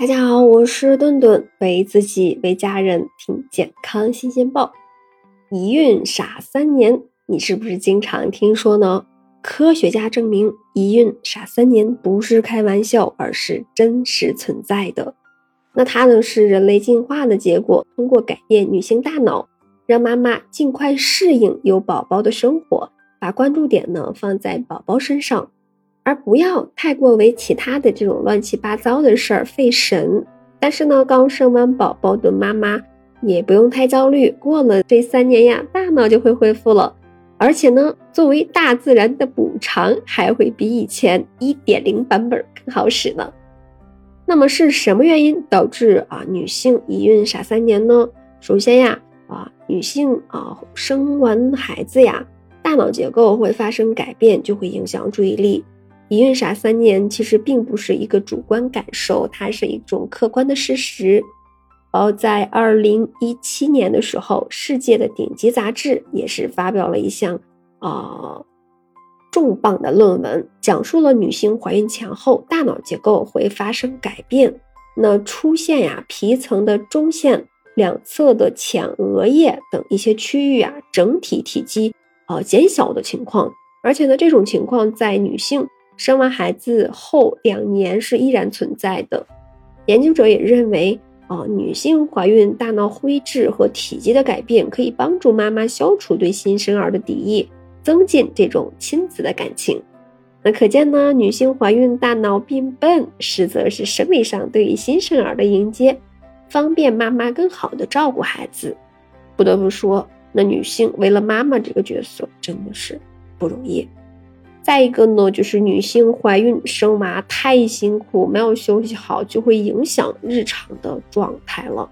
大家好，我是顿顿，为自己为家人听健康新鲜报。一孕傻三年，你是不是经常听说呢？科学家证明，一孕傻三年不是开玩笑，而是真实存在的。那它呢是人类进化的结果，通过改变女性大脑，让妈妈尽快适应有宝宝的生活，把关注点呢放在宝宝身上。而不要太过为其他的这种乱七八糟的事儿费神。但是呢，刚生完宝宝的妈妈也不用太焦虑，过了这三年呀，大脑就会恢复了。而且呢，作为大自然的补偿，还会比以前一点零版本更好使呢。那么是什么原因导致啊女性一孕傻三年呢？首先呀，啊女性啊生完孩子呀，大脑结构会发生改变，就会影响注意力。一孕傻三年其实并不是一个主观感受，它是一种客观的事实。而在二零一七年的时候，世界的顶级杂志也是发表了一项啊重磅的论文，讲述了女性怀孕前后大脑结构会发生改变，那出现呀皮层的中线、两侧的前额叶等一些区域啊整体体积啊减小的情况，而且呢这种情况在女性。生完孩子后两年是依然存在的。研究者也认为，啊，女性怀孕大脑灰质和体积的改变可以帮助妈妈消除对新生儿的敌意，增进这种亲子的感情。那可见呢，女性怀孕大脑变笨，实则是生理上对于新生儿的迎接，方便妈妈更好的照顾孩子。不得不说，那女性为了妈妈这个角色真的是不容易。再一个呢，就是女性怀孕生娃太辛苦，没有休息好，就会影响日常的状态了。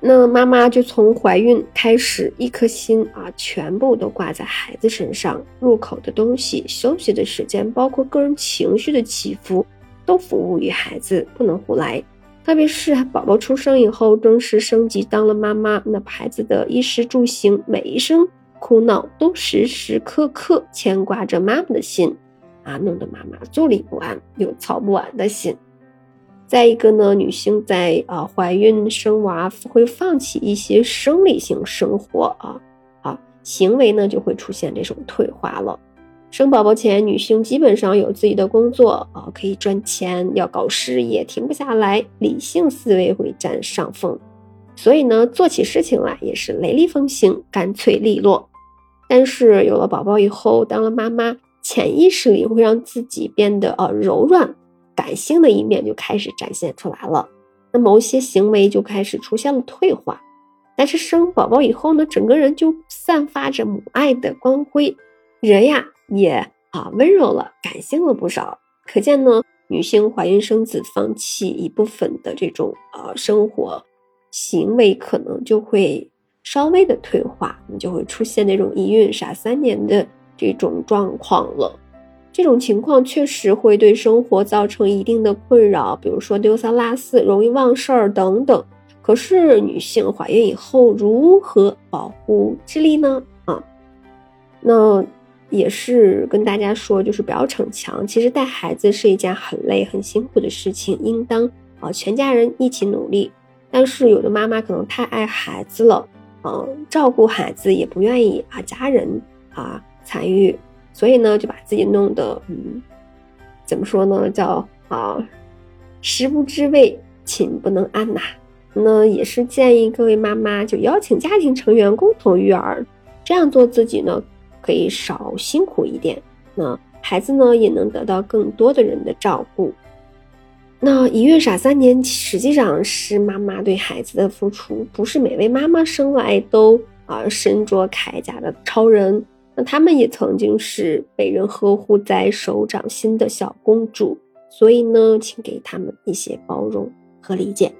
那妈妈就从怀孕开始，一颗心啊，全部都挂在孩子身上，入口的东西、休息的时间，包括个人情绪的起伏，都服务于孩子，不能胡来。特别是宝宝出生以后，正式升级当了妈妈，那孩子的衣食住行，每一声。哭闹都时时刻刻牵挂着妈妈的心，啊，弄得妈妈坐立不安，有操不完的心。再一个呢，女性在啊怀孕生娃会放弃一些生理性生活啊啊行为呢，就会出现这种退化了。生宝宝前，女性基本上有自己的工作啊，可以赚钱，要搞事业，停不下来，理性思维会占上风，所以呢，做起事情来也是雷厉风行，干脆利落。但是有了宝宝以后，当了妈妈，潜意识里会让自己变得呃柔软，感性的一面就开始展现出来了。那某些行为就开始出现了退化。但是生宝宝以后呢，整个人就散发着母爱的光辉，人呀也啊温柔了，感性了不少。可见呢，女性怀孕生子，放弃一部分的这种呃生活行为，可能就会。稍微的退化，你就会出现那种一孕傻三年的这种状况了。这种情况确实会对生活造成一定的困扰，比如说丢三落四、容易忘事儿等等。可是女性怀孕以后如何保护智力呢？啊，那也是跟大家说，就是不要逞强。其实带孩子是一件很累、很辛苦的事情，应当啊全家人一起努力。但是有的妈妈可能太爱孩子了。嗯，照顾孩子也不愿意啊，家人啊参与，所以呢就把自己弄得嗯，怎么说呢？叫啊，食不知味，寝不能安呐。那也是建议各位妈妈就邀请家庭成员共同育儿，这样做自己呢可以少辛苦一点，那孩子呢也能得到更多的人的照顾。那一孕傻三年，实际上是妈妈对孩子的付出，不是每位妈妈生来都啊身着铠甲的超人。那他们也曾经是被人呵护在手掌心的小公主，所以呢，请给他们一些包容和理解。